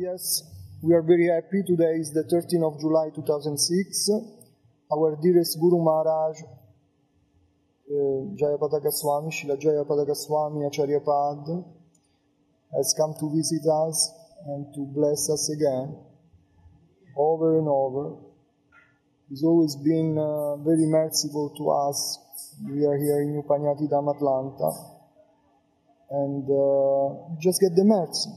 Yes, we are very happy. Today is the 13th of July 2006. Our dearest Guru Maharaj, uh, Jayapataka Swami, Srila Jayapataka Swami Acharyapad, has come to visit us and to bless us again, over and over. He's always been uh, very merciful to us. We are here in Upanyati Dham Atlanta, and uh, just get the mercy.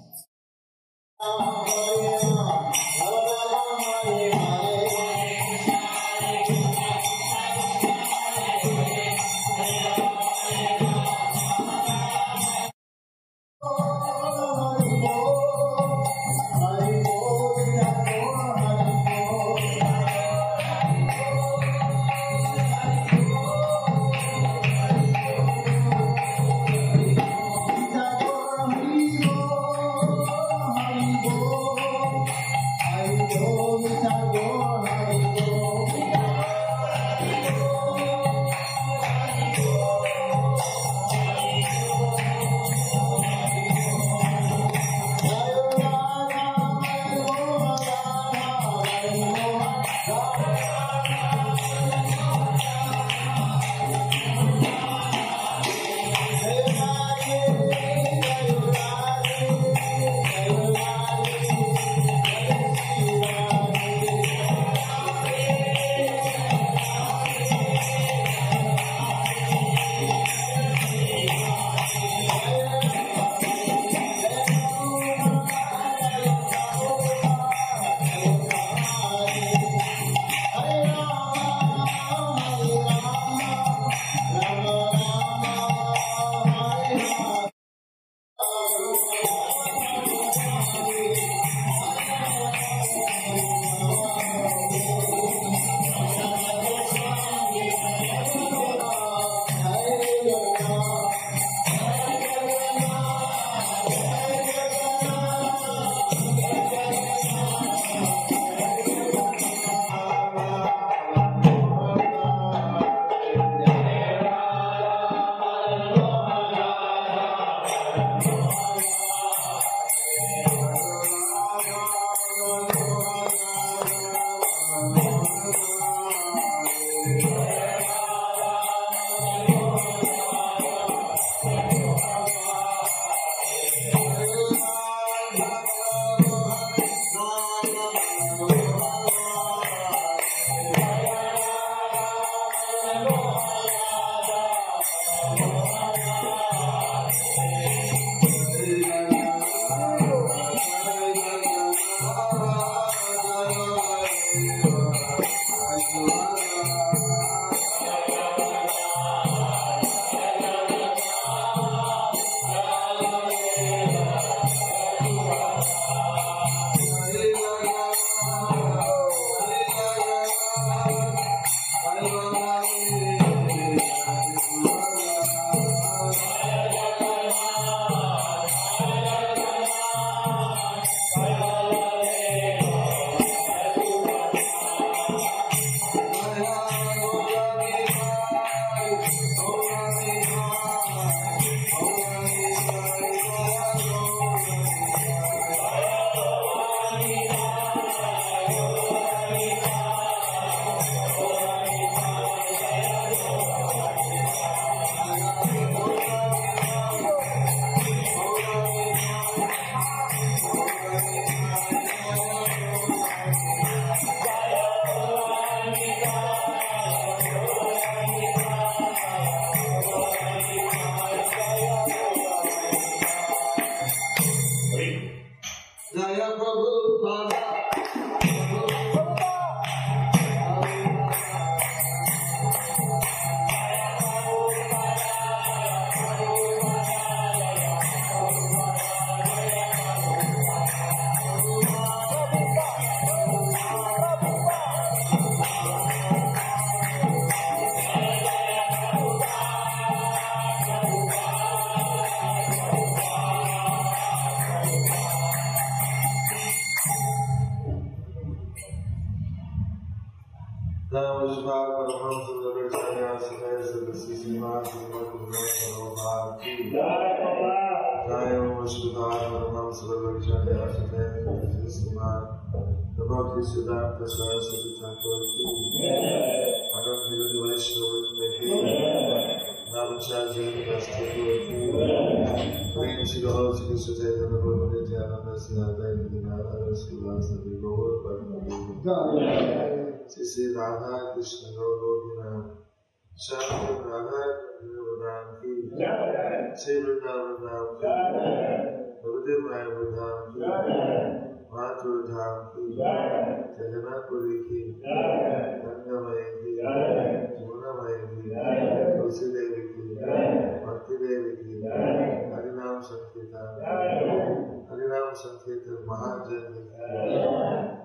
भगवान संकीर्तन महाजय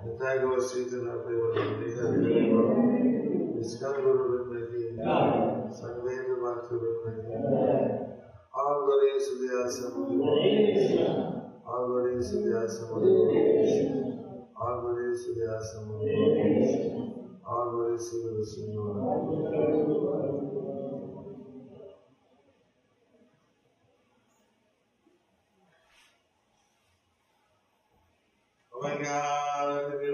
यथा गो सीतन निष्कल गुरु बिंदी संवेद मात्र बिंदी और गणेश व्यासम और गणेश व्यासम और गणेश व्यासम और Ganesh Guru Singh god uh,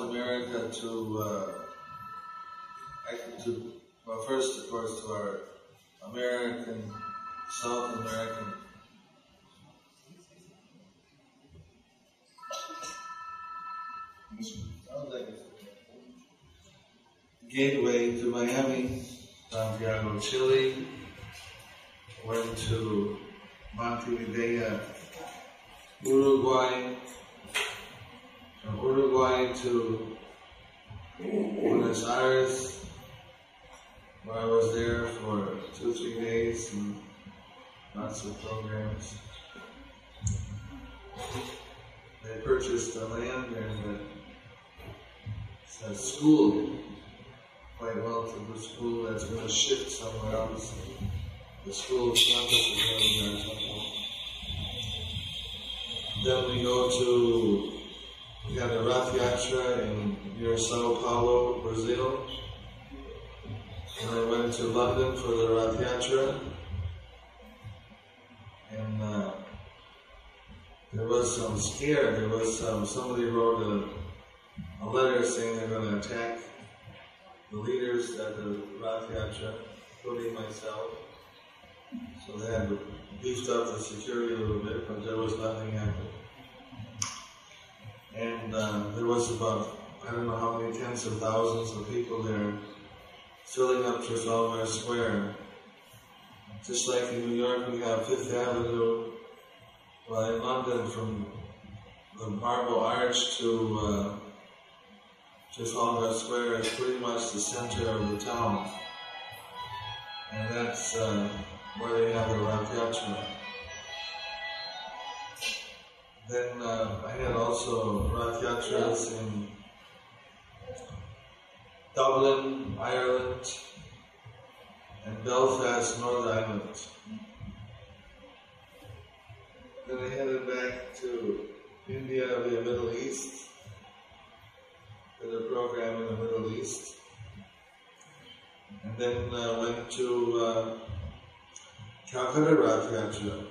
South America to, uh, actually to, well, first, of course, to our American, South American gateway to Miami, Santiago, Chile. Went to Montevideo, Uruguay. From Uruguay to Buenos Aires, where I was there for two, three days and lots of programs. They purchased the land and it's a school, quite well to the school that's going to shift somewhere else. The school campus is going to be. Then we go to, we had a Rath Yatra in near Sao Paulo, Brazil. And I went to London for the Rath Yatra. And uh, there was some scare. There was some, somebody wrote a, a letter saying they're going to attack the leaders at the Rath Yatra, including myself. So they had beefed up the security a little bit, but there was nothing happening. And uh, there was about, I don't know how many tens of thousands of people there filling up Trafalgar Square. Just like in New York, we have Fifth Avenue, well, in London, from the Marble Arch to uh, Trafalgar Square is pretty much the center of the town. And that's uh, where they have the Yatra. Then uh, I had also Rath Yatras in Dublin, Ireland, and Belfast, Northern Ireland. Then I headed back to India via Middle East, did a program in the Middle East, and then uh, went to uh, Calcutta.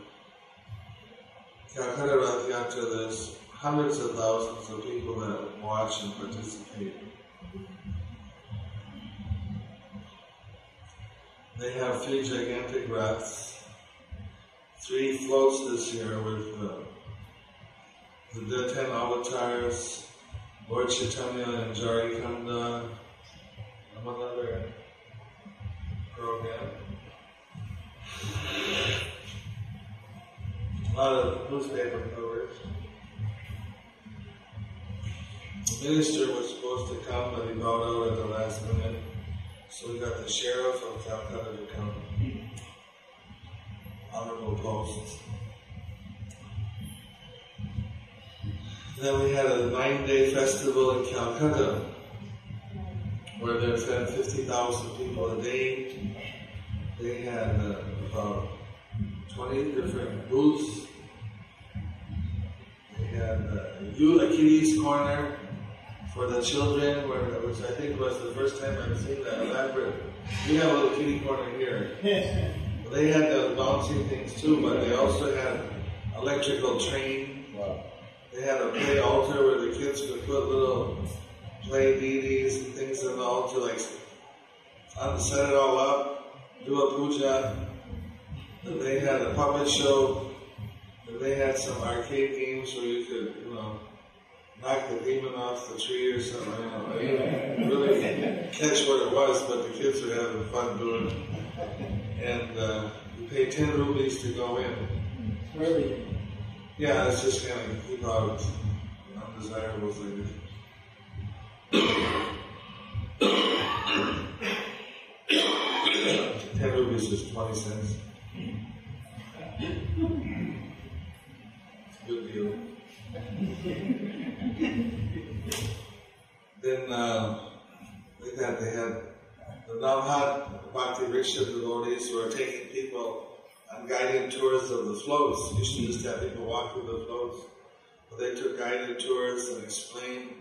Calcutta Rath Yatra, there's hundreds of thousands of people that watch and participate. They have three gigantic raths, three floats this year with uh, the, the ten avatars, Lord Chaitanya and Jari Kanda, and one other program. Lot of newspaper coverage. The minister was supposed to come, but he bowed out at the last minute. So we got the sheriff of Calcutta to come. Honorable post. Then we had a nine-day festival in Calcutta where they fed 50,000 people a day. They had uh, about 20 different booths. They had uh, you, a kiddies corner for the children, where, which I think was the first time I've seen that elaborate. We have a little kiddie corner here. They had the bouncing things too, but they also had electrical train. Wow. They had a play altar where the kids could put little play deities and things on the altar, like um, set it all up, do a puja. They had a puppet show. They had some arcade games where you could, you know, knock the demon off the tree or something. I don't know. I didn't really catch what it was, but the kids were having fun doing it. And uh, you pay 10 rupees to go in. Really? Yeah, it's just kind of keep out undesirables like Ten rupees is twenty cents. Good deal. then uh, with that they had the Navhat Bhakti Vriksha devotees who are taking people on guided tours of the floats. Usually just have people walk through the floats. But they took guided tours and explained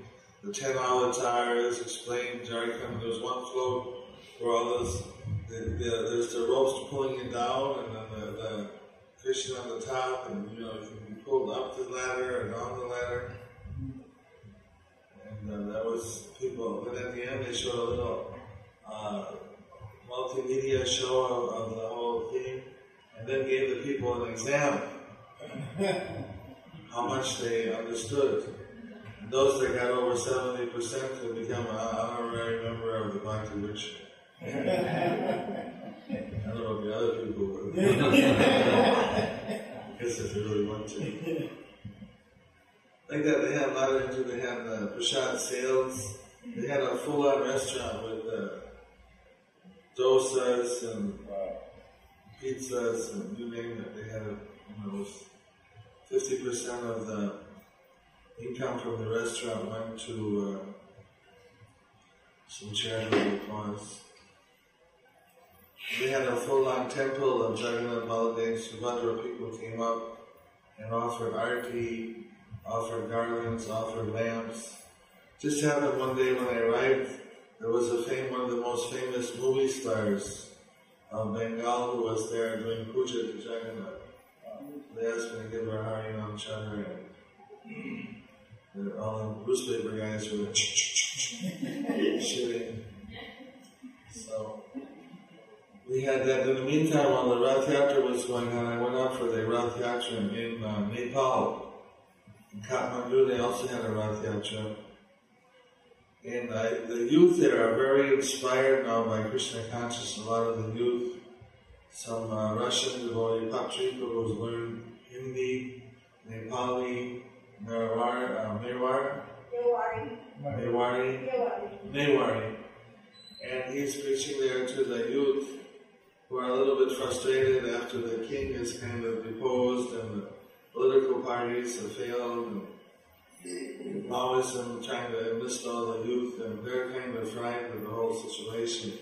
the ten avatars, explained Jharkhand. There was one float where all those, the, the, there's the ropes pulling you down, and then the, the Krishna on the top, and you know, you up the ladder and on the ladder. And uh, that was people. But at the end, they showed a little uh, multimedia show of, of the whole thing, and then gave the people an exam how much they understood. And those that got over 70% could become an honorary member of the Bhakti Ritual. I don't know if the other people would. Guess if they really want to. Like that, they had a lot of they had uh, prasad sales. They had a full-on restaurant with uh, dosas and pizzas and you name it. They had you know, 50% of the income from the restaurant went to uh, some charitable cause. They had a full-on temple of Jagannath Baladev Subhadra. People came up and offered arti, offered garlands, offered lamps. Just happened one day when I arrived, there was a fame, one of the most famous movie stars of Bengal who was there doing puja to Jagannath. They asked me to give her Harinam chadar and all the newspaper guys were shooting. We had that. In the meantime, while the Rath Yatra was going on, I went out for the Rath Yatra in uh, Nepal. In Kathmandu, they also had a Rath Yatra. And uh, the youth there are very inspired now by Krishna consciousness. A lot of the youth, some uh, Russian devotee, Patrika, who's learned Hindi, Nepali, Newar, uh, Newar, Newari, Newari. And he's preaching there to the youth who are a little bit frustrated after the king is kind of deposed and the political parties have failed and Maoism trying to enlist all the youth and they're kind of frightened with the whole situation.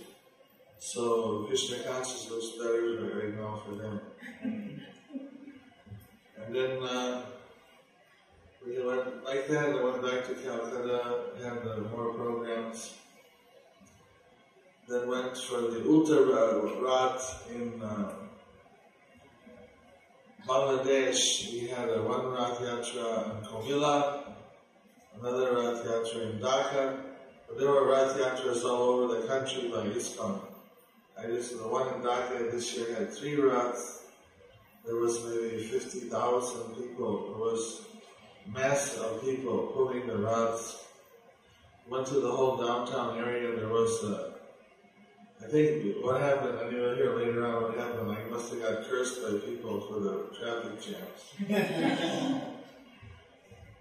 So Krishna consciousness looks better right now for them. And then uh, we went like that. I went back to Calcutta, had uh, more programs. Then went for the Uttara Rat in uh, Bangladesh. We had a one Rath Yatra in Comilla, another Rath Yatra in Dhaka. But there were Rath Yatras all over the country by ISKCON. I just, the one in Dhaka this year had three Raths. There was maybe 50,000 people. There was mass of people pulling the Raths. Went to the whole downtown area. There was a I think what happened, and you'll hear later on what happened, I must have got cursed by people for the traffic jams.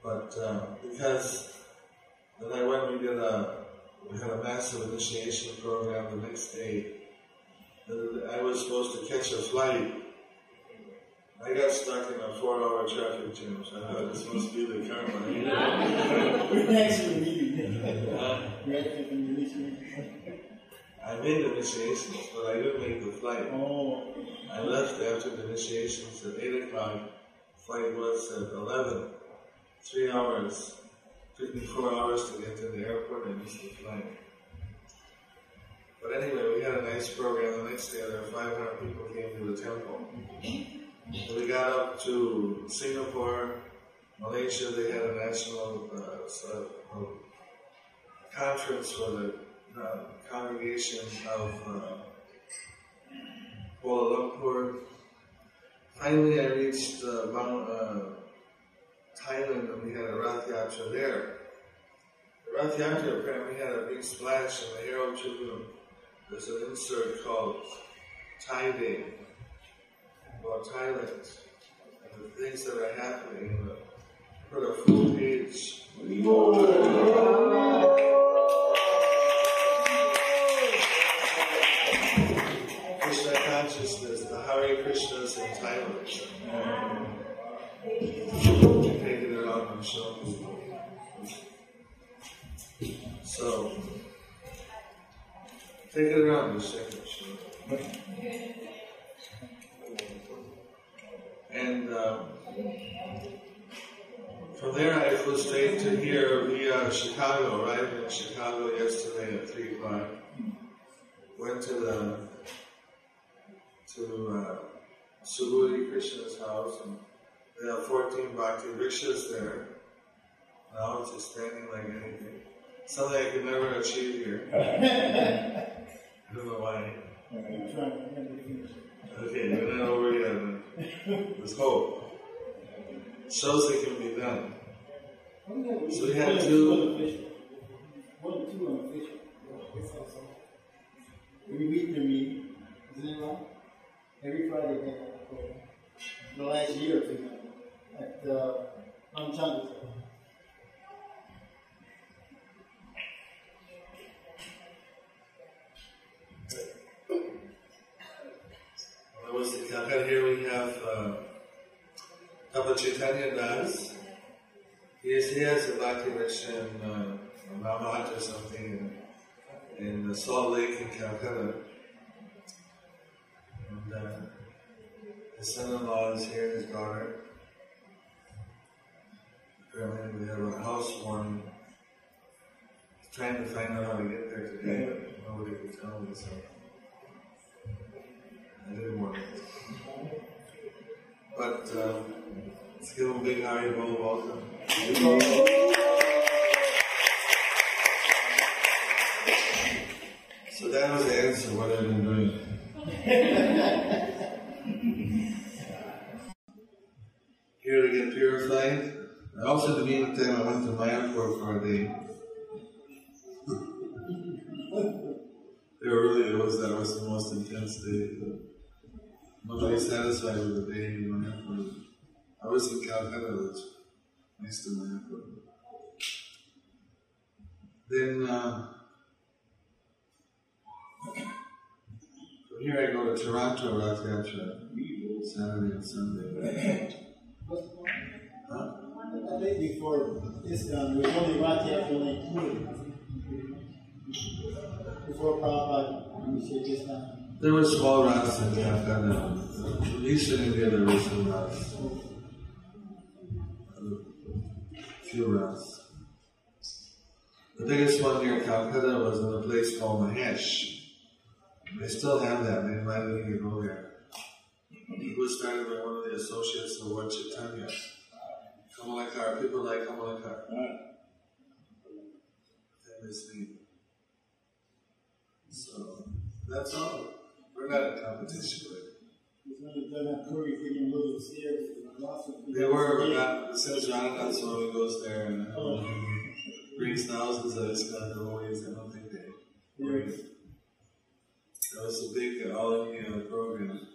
but uh, because then I went, we did a, we had a massive initiation program the next day. I was supposed to catch a flight. I got stuck in a four-hour traffic jam, so I thought this must be the karma. We're next to the meeting. We're actually from the meeting. I made the initiations, but I didn't make the flight. Oh. I left after the initiations at 8 o'clock. Flight was at 11. Three hours. Took me four hours to get to the airport and missed the flight. But anyway, we had a nice program. The next day, there were 500 people came to the temple. We got up to Singapore, Malaysia. They had a national uh, so- uh, conference for the uh, congregation of uh, Kuala Lumpur. Finally, I reached uh, Mount, uh, Thailand and we had a Rath Yatra there. The Rath Yatra apparently had a big splash in the Herald Tribune. There's an insert called Thai Day about Thailand and the things that are happening. And the, put a full page. Krishnas in Thailand. Taking it and showing. So, take it around a second. And um, From there, I flew straight to here via Chicago, arrived in Chicago yesterday at 3 o'clock. Went to the to uh, Subhuti Krishna's house, and they have 14 bhakti vrikshas there. Now it's just standing like anything. Something I could never achieve here. I don't know why. I'm trying to remember to finish. Okay, we're not over yet. There's hope. Shows it can be done. So we had two- One official. One or two unofficial. Every week to meet. Is that right? Every Friday program. The last year or two. At uh, on Chandra. Was the Calcutta. Here we have uh, Papa Chaitanya Das. He, is, he has a Bhakti in uh, Ramahat or something in, in the Salt Lake in Calcutta. And uh, his son-in-law is here, his daughter. Apparently we have a house housewarming. Trying to find out how to get there today, but nobody could tell me so. I didn't want it. But um, let's give him a big Haribol welcome. So that was the answer, what I've been doing. Here to get purified. I also, the meantime, I went to Mayapur for a day. It really it was that was the most intense day. Nobody's satisfied with the day in Mayapur. I was in Calcutta, which next to Mayapur. Then uh, from here I go to Toronto Rath Saturday and Sunday. Huh? I think before this there was only Rath Yatra only included. Before Prabhupada, said this time. There were small Raths in Calcutta. In eastern India there were some Raths. A few Raths. The biggest one near Calcutta was in a place called Mahesh. They still have that. They invited me to go there. It was started by one of the associates of Lord Chaitanya. Kamalakar, people like Kamalakar. Famous name. So, that's all. We're not in competition with it. There's only done that Puri freaking little stairs. Lots of They were, but not, since Radhanath Swami goes there and uh, brings thousands of ISKCON devotees, I don't think they. Right. That was a big uh, all India program.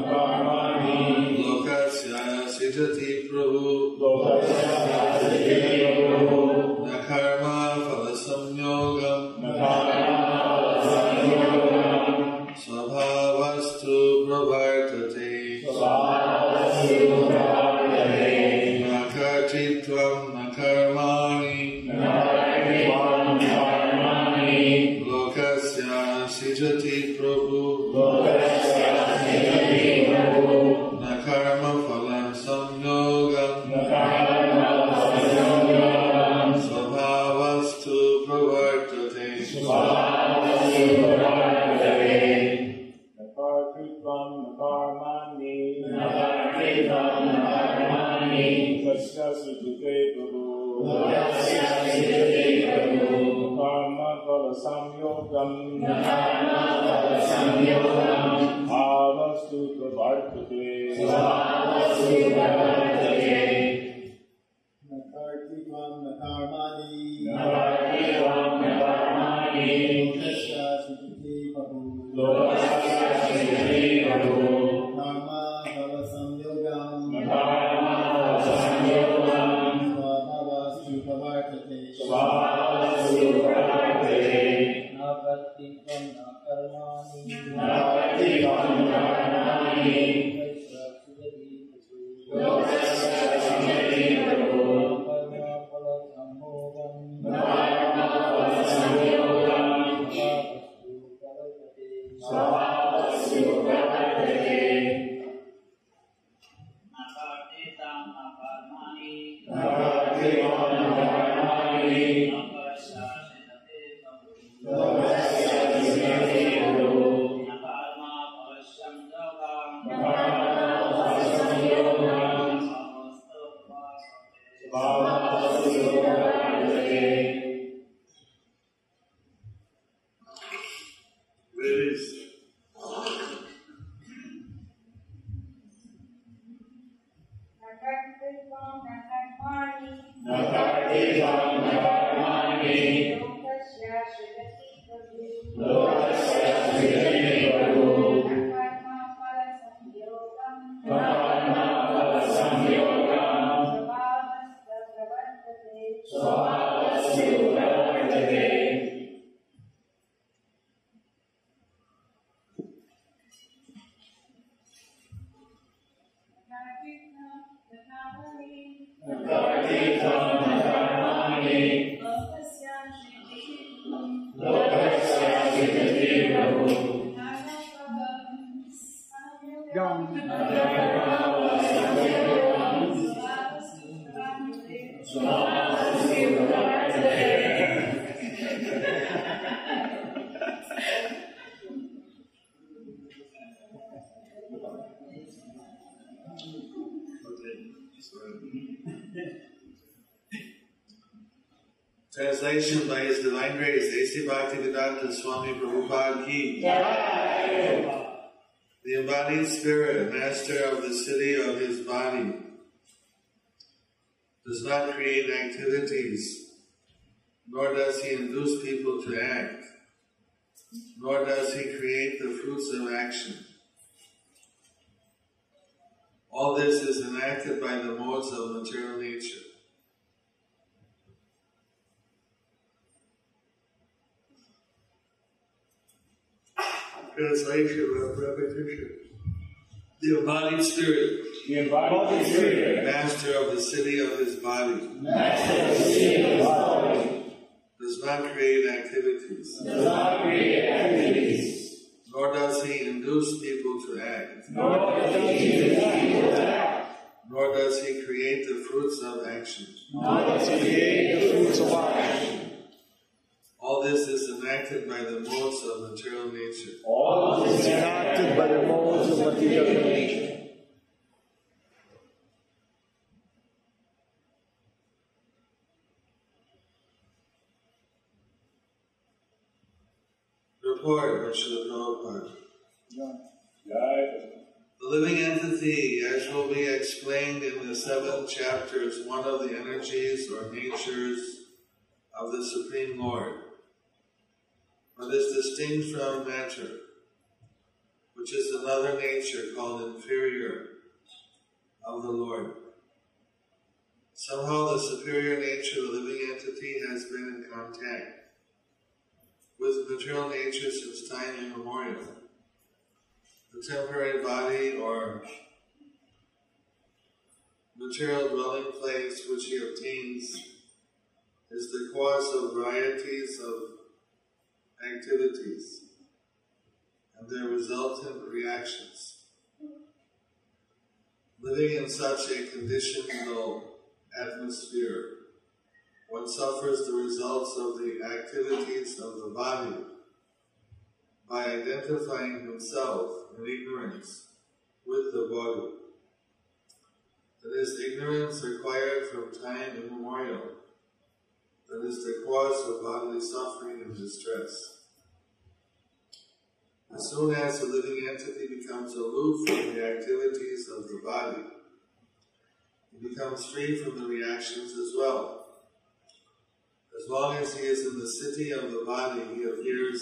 Swami Prabhupada Ki. The embodied spirit, master of the city of his body, does not create activities, nor does he induce people to act, nor does he create the fruits of action. All this is enacted by the modes of material nature. Translation of repetition. The embodied spirit, The embodied spirit, master of the city of his body, master of the city of his body, does not create activities, does not create activities, nor does he induce people to act, nor does he induce people to act, nor does he create the fruits of action. nor does he create the fruits of action. All this is enacted by the modes of material nature. All this is enacted by the modes of material nature. Report by Srila Prabhupada. The living entity, as will be explained in the seventh chapter, is one of the energies or natures of the Supreme Lord, but is distinct from matter, which is another nature called inferior of the Lord. Somehow the superior nature of the living entity has been in contact with material nature since time immemorial. The temporary body or material dwelling place which he obtains is the cause of varieties of activities and their resultant reactions. Living in such a conditional atmosphere, one suffers the results of the activities of the body by identifying himself in ignorance with the body. It is ignorance acquired from time immemorial that is the cause of bodily suffering and distress. As soon as the living entity becomes aloof from the activities of the body, he becomes free from the reactions as well. As long as he is in the city of the body, he appears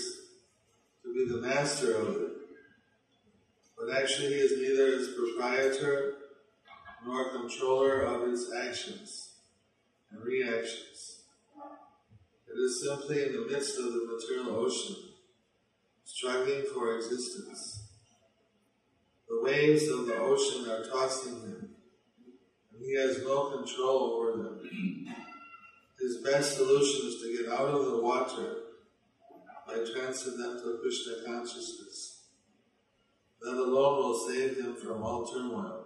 to be the master of it. But actually, he is neither its proprietor nor controller of its actions and reactions. It is simply in the midst of the material ocean, struggling for existence. The waves of the ocean are tossing him, and he has no control over them. His best solution is to get out of the water by transcendental Krishna consciousness. That alone will save him from all turmoil.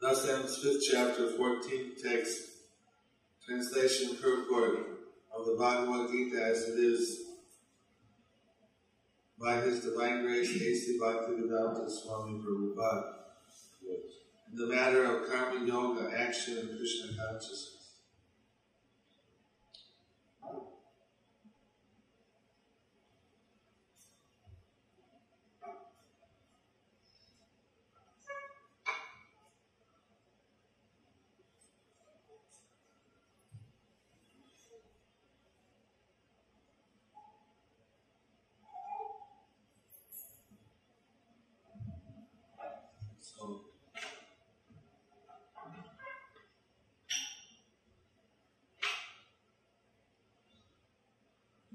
Thus ends fifth chapter, 14th text, translation purport of the Bhagavad Gita as it is by His Divine Grace, A.C. Bhaktivedanta Swami Prabhupada, in the matter of karma yoga, action, and Krishna consciousness.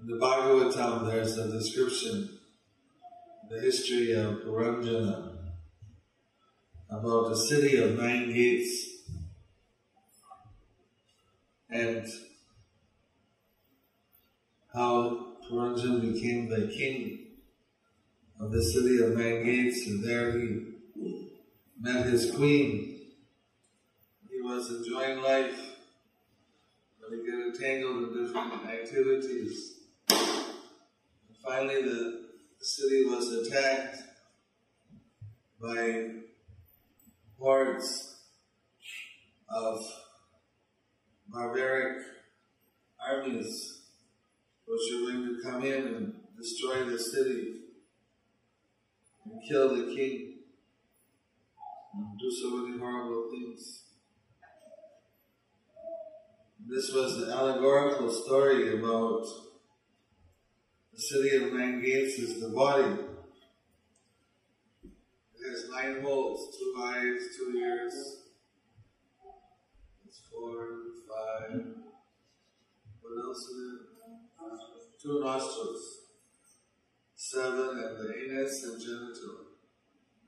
In the Bhagavatam, there's a description, the history of Puranjana, about the city of nine gates, and how Puranjana became the king of the city of nine gates, and there he met his queen. He was enjoying life, but he got entangled in different activities. Finally, the city was attacked by hordes of barbaric armies which were going to come in and destroy the city and kill the king and do so many horrible things. This was the allegorical story about the city of nine gates is the body. It has nine holes, two eyes, two ears. It's four, five. What else is it? Two nostrils. Seven and the anus and genital.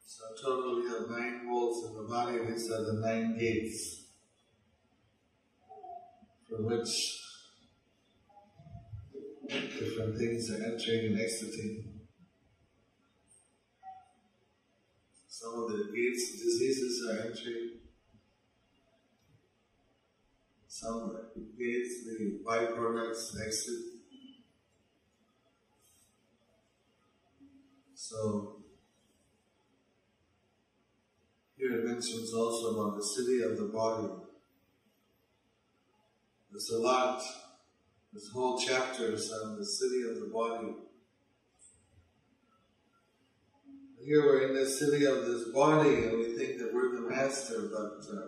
So total we have nine holes in the body. These are the nine gates from which different things are entering and exiting. Some of the gates diseases are entering. Some gates the byproducts exit. So here it mentions also about the city of the body. There's a lot, this whole chapter is on the city of the body. Here we're in the city of this body and we think that we're the master, but uh,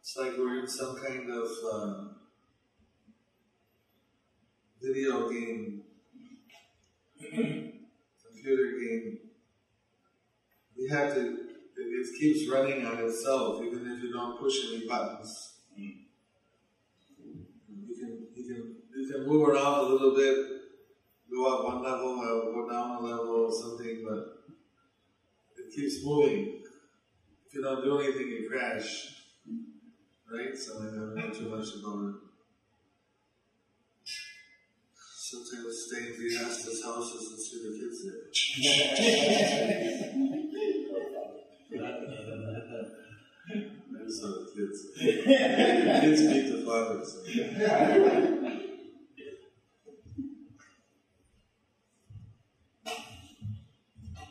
it's like we're in some kind of uh, video game, computer game we have to, it keeps running on itself, even if you don't push any buttons. You can, you can, you can move around a little bit, go up one level, or go down a level or something, but it keeps moving. If you don't do anything, you crash. Right? So I don't know too much about it. Sometimes stay in Astas houses and see the kids there. Those are the kids. kids meet the fathers.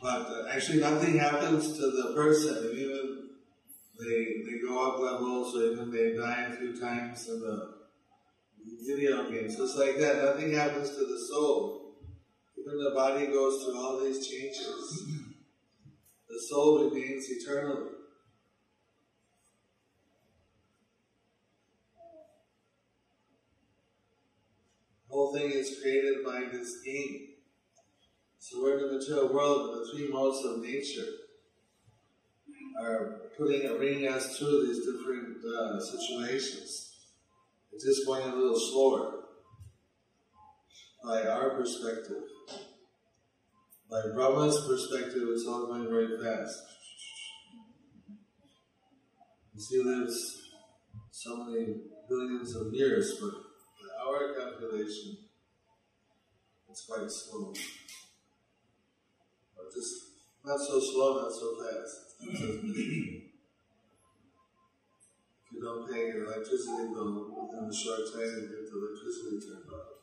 But uh, actually, nothing happens to the person. Even they they go up levels, or even they die a few times in the video games. It's like that, nothing happens to the soul. Even the body goes through all these changes. The soul remains eternally. The whole thing is created by this game. So we're in the material world, and the three modes of nature are putting, bringing us through these different uh, situations. It's just going a little slower by our perspective. By Brahma's perspective, it's all going very fast. He lives so many billions of years, but by our calculation, it's quite slow. Just not so slow, not so fast. if you don't pay your electricity bill within a short time, you get the electricity turned off.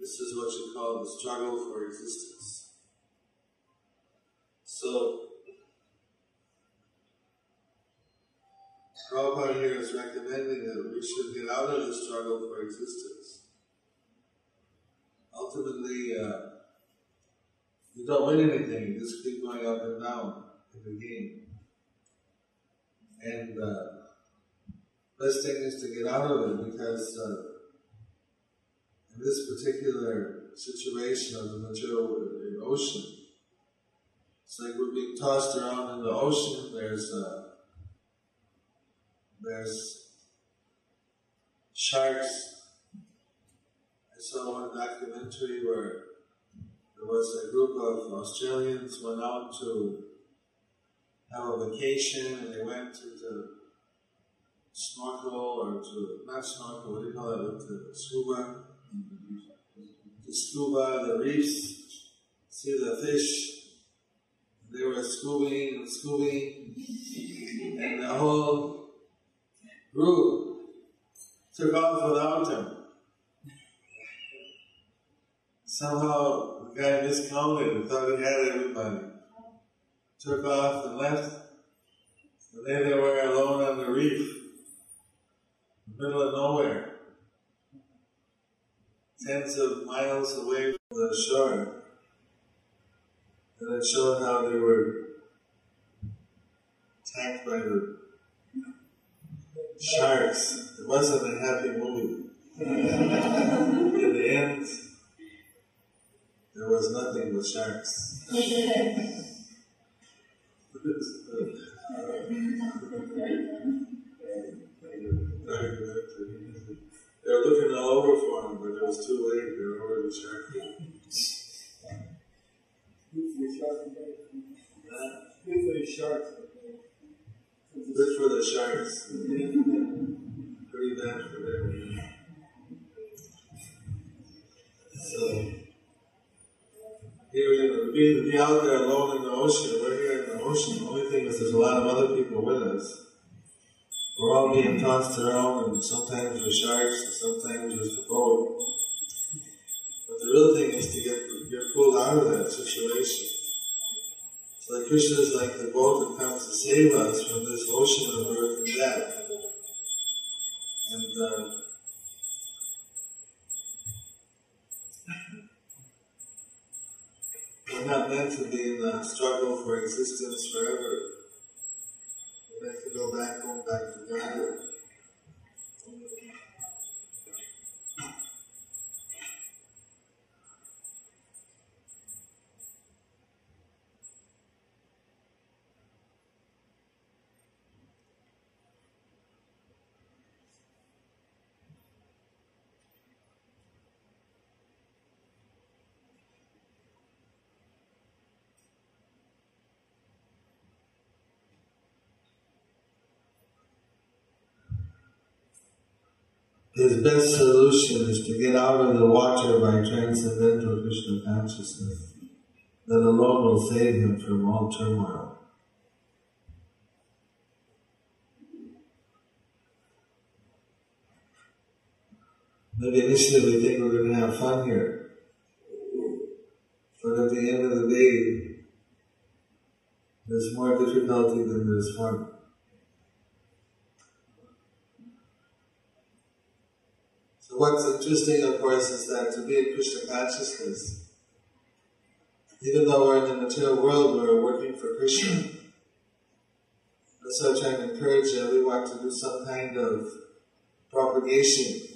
This is what you call the struggle for existence. So, Prabhupada here is recommending that we should get out of the struggle for existence. Ultimately, uh, you don't win anything, you just keep going up and down in the game. And uh, best thing is to get out of it because uh, in this particular situation of the material ocean, it's like we're being tossed around in the ocean. There's uh, there's sharks. Saw one documentary where there was a group of Australians went out to have a vacation and they went to the snorkel or to not snorkel, what do you call it, to scuba, to scuba the reefs, see the fish. They were scubaing and scubaing, and the whole group took off without him. Somehow the guy miscounted and thought he had everybody. Took off and left. And there they were alone on the reef, in the middle of nowhere, tens of miles away from the shore. And it showed how they were attacked by the sharks. It wasn't a happy movie. In the end, there was nothing but sharks. they were looking all over for him, but it was too late. They were already sharks. Good for the sharks. Good for the sharks. Pretty bad for them. So, here in the, be, be out there alone in the ocean. We're here in the ocean. The only thing is there's a lot of other people with us. We're all being tossed around, and sometimes with sharks, and sometimes with the boat. But the real thing is to get get pulled out of that situation. It's like Krishna is like the boat that comes to save us from this ocean of birth and death. And uh, we're not meant to be in the struggle for existence forever. We're meant to go back home, back to God. His best solution is to get out of the water by transcendental Krishna consciousness. That alone will save him from all turmoil. Maybe initially we think we're going to have fun here. But at the end of the day, there's more difficulty than there's fun. What's interesting, of course, is that to be in Krishna consciousness, even though we're in the material world, we're working for Krishna. Why I'm trying to encourage everyone to do some kind of propagation,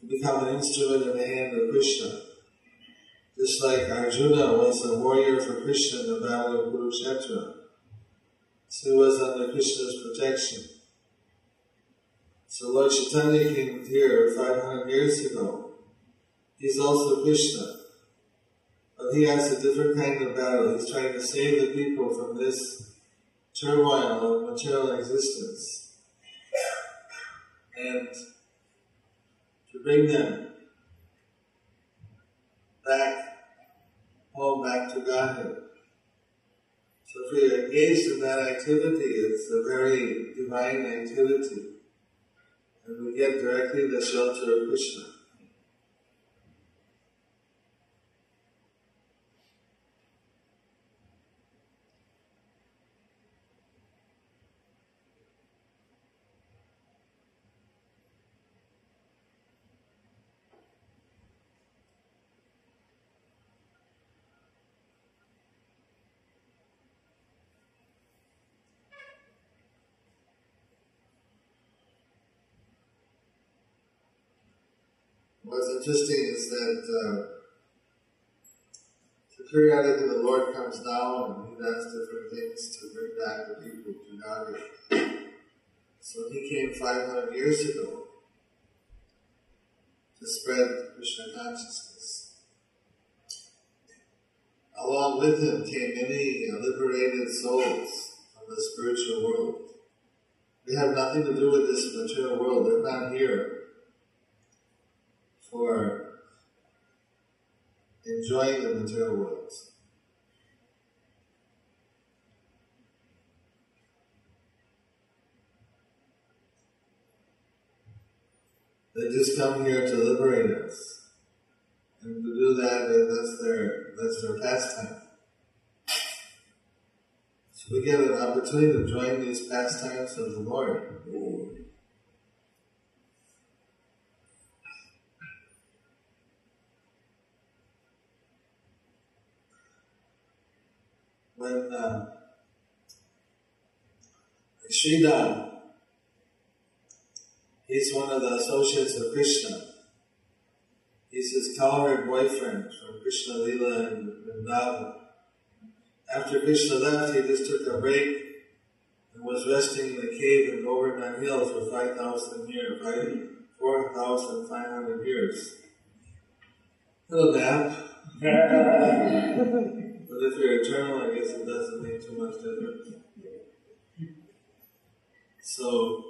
to become an instrument in the hand of Krishna. Just like Arjuna was a warrior for Krishna in the battle of Kurukshetra. So he was under Krishna's protection. So Lord Chaitanya came here 500 years ago. He's also Krishna. But he has a different kind of battle. He's trying to save the people from this turmoil of material existence. And to bring them back home, back to Godhead. So if we are engaged in that activity, it's a very divine activity. And we get directly the shelter of Krishna. Interesting is that uh, so periodically the Lord comes down and He does different things to bring back the people to God. So He came 500 years ago to spread Krishna consciousness. Along with Him came many liberated souls from the spiritual world. They have nothing to do with this material world. They're not here for enjoying the material world. They just come here to liberate us. And to do that, that's their, that's their pastime. So we get an opportunity to join these pastimes of the Lord. When uh, Sridham, he's one of the associates of Krishna. He's his cowherd boyfriend from Krishna Lila and Vrindavan. After Krishna left, he just took a break and was resting in the cave in Govardhan Hill for 5,000 years, 4,500 years. Little nap. But if you're eternal, I guess it doesn't make too much difference. So,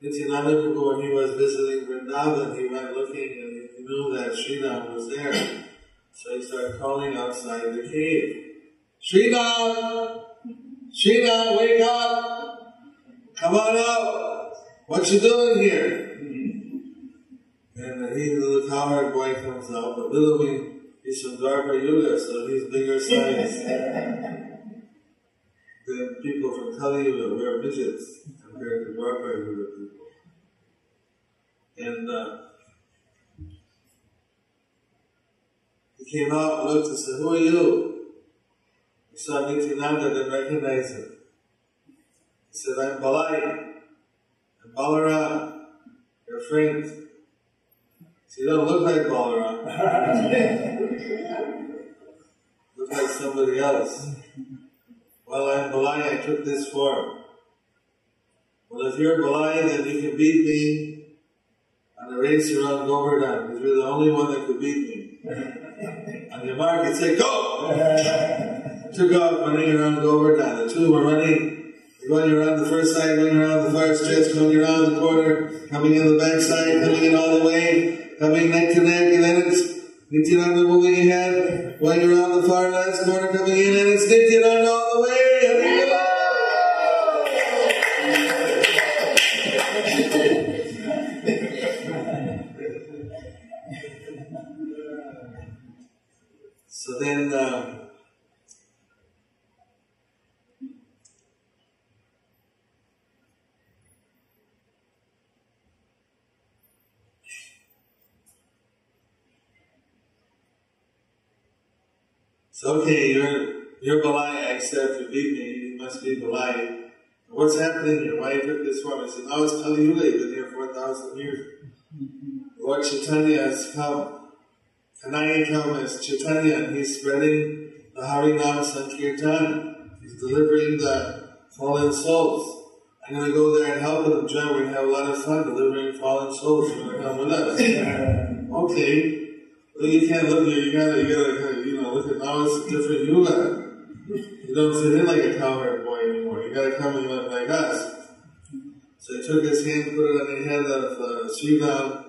Nityananda Prabhu, when he was visiting Vrindavan, he went looking and he knew that Sridham was there. So he started calling outside the cave. Sridham! Sridham, wake up! Come on out! What you doing here? And he, the little cowherd boy comes out, but little He's from Dwapara Yuga, so he's bigger size than people from Kali Yuga. We're midgets compared to Dwapara Yuga people. And uh, he came out and looked and said, Who are you? He saw Nityananda, didn't recognize him. He said, I'm Balai. I'm Balaram, your friend. You don't look like Balaram. look like somebody else. Well, I'm Balai, I took this form. Well, if you're Balai, then you can beat me on a race around Govardhan, because you're the only one that could beat me. on your mark, and say, go! took off running around Govardhan. The two were running, going around the first side, going around the far stretch, going around the corner, coming in the back side, coming in all the way, coming neck to neck, and then it's Nityananda moving ahead, going around the far left corner, coming in, and it's Nityananda all the way. So then, um, okay, you're you're Balai, I accept you beat me, you must be Balai. What's happening here? Why you took this form? I said, no, it's Kali Yuga, you've been here 4,000 years. Lord Chaitanya has come. Kanaya come as Chaitanya and he's spreading the Harinam Sankirtan. He's delivering the fallen souls. I'm going to go there and help with him, John. We're going to have a lot of fun delivering fallen souls. You're going to come with us. okay. Well, you can't live here. You gotta, you gotta, kind of, you different yuga. You don't fit in like a cowherd boy anymore. You gotta come and look like us. So he took his hand, put it on the head of uh, Sridham,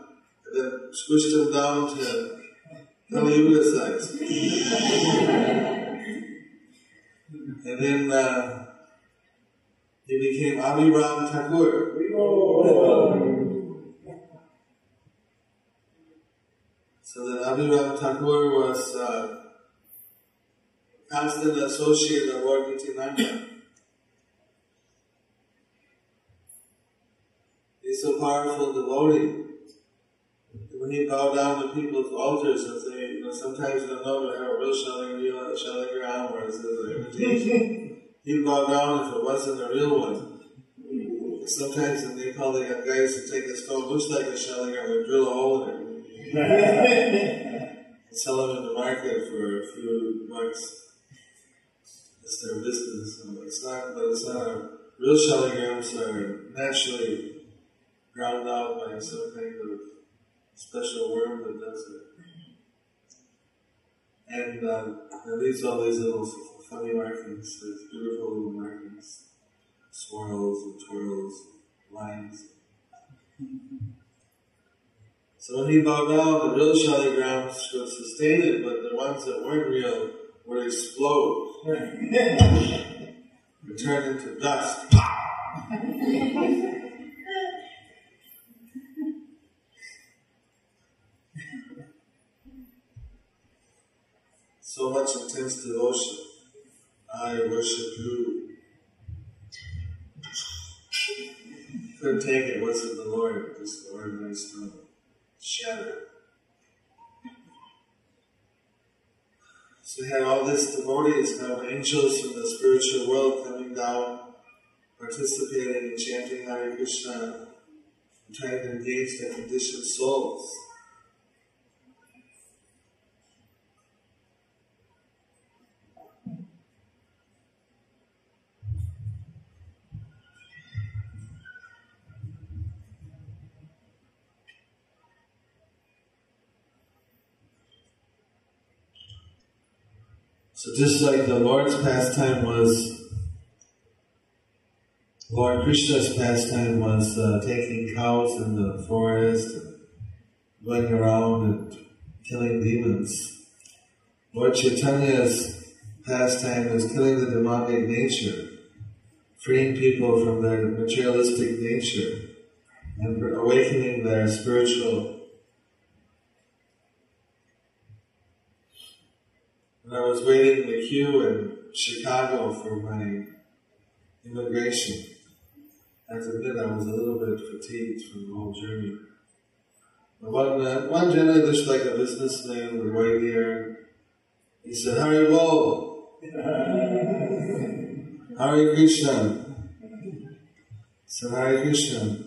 and then squished him down to Kali Yuga size. and then uh, he became Abhiram Thakur. So that Abhiram Thakur was uh, constant associate of Lord Nityananda. Uh, he's so powerful devotee. When he bowed down to people's altars and say, you know, sometimes you don't know to have a real Shalagram, Shalagram or it's an imitation. He'd bow down if it wasn't a real one. Sometimes in Nepal they have guys who take a stone, looks like a Shalagram, and drill a hole in it. and sell them in the market for a few bucks. Their business. So it's not, but it's not a, real Shalagrams are naturally ground out by some kind of special worm that does it. And uh, it leaves all these little funny markings, these beautiful little markings, swirls and twirls, and lines. So when he bowed down, the real shaligrams could sustain it, but the ones that weren't real would explode, and turn into dust. so much intense devotion. I worship you. Couldn't take it, wasn't the Lord, just the ordinary stone. Shattered. So had all this devotees, now angels from the spiritual world coming down, participating in chanting Hare Krishna, and trying to engage the conditioned souls. Just like the Lord's pastime was, Lord Krishna's pastime was uh, taking cows in the forest, and going around and killing demons. Lord Chaitanya's pastime was killing the demonic nature, freeing people from their materialistic nature, and awakening their spiritual When I was waiting in the queue in Chicago for my immigration, I have admit I was a little bit fatigued from the whole journey. But one, uh, one gentleman looked like a businessman with white hair. He said, Hari Bol. Hare Krishna. Said, Hare Krishna.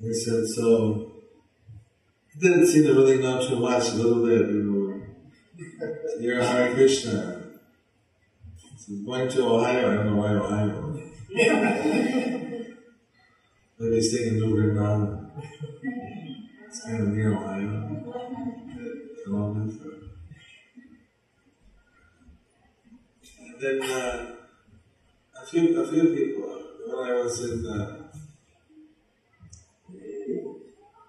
He said, so, he didn't seem to really know too much, a little bit, You're a Hare Krishna. So going to Ohio, I don't know why Ohio. Maybe he's thinking New Vrindavan. It's kind of near Ohio. Columbus. And then uh, a few a few people when I was in uh,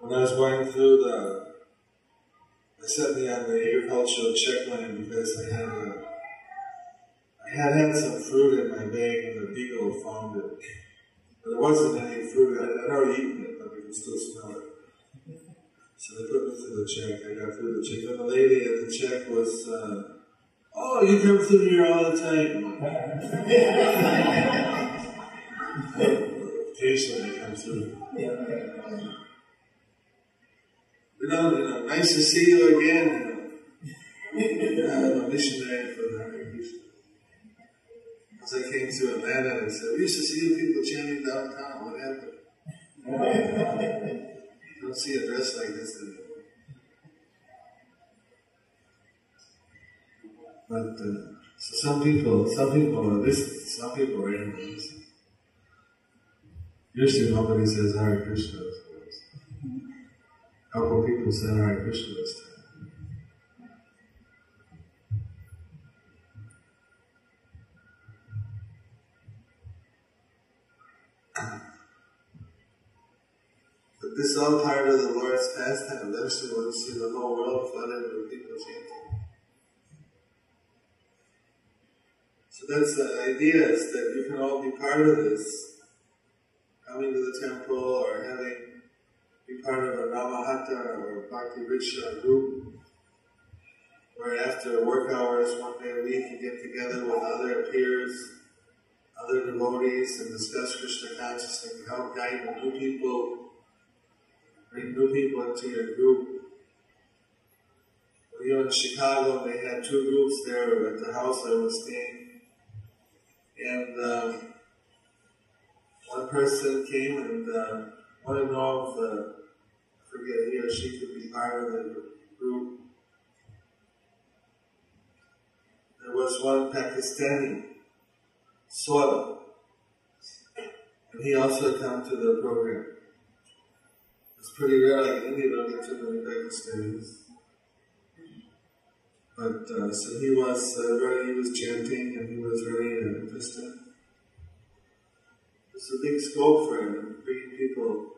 when I was going through the set me on the agricultural checkline because I had a, I had had some fruit in my bag and the beagle found it. But there wasn't any fruit. I, I'd already eaten it, but I could still smell it. So they put me through the check. I got through the check. And the lady at the check was, uh, oh, you come through here all the time. Occasionally I come through. You know, you know, nice to see you again. You. I'm a missionary for the Hare Krishna. As I came to Atlanta, I said, we used to see you people chanting downtown. What happened? don't see a dress like this anymore. But uh, so some people, some people are this, some people are animals. Usually nobody says Hare Krishna. Couple people said Hare Krishna this time. But this is all part of the Lord's pastime. Eventually we'll see the whole world flooded with people chanting. So that's the idea is that you can all be part of this, coming to the temple or having be part of a Namahata or Bhakti Vriksha group, where after work hours one day a week you get together with other peers, other devotees and discuss Krishna consciousness and help guide new people, bring new people into your group. We were in Chicago, they had two groups there at the house I was staying. And um, one person came and uh, wanted to know if, uh, I forget, he or she could be part of the group. There was one Pakistani, Swala, and he also came to the program. It's pretty rare, like in India, don't get too many Pakistanis. But uh, so he was uh, he was chanting and he was very uh, interested. It's a big scope for him, bringing people.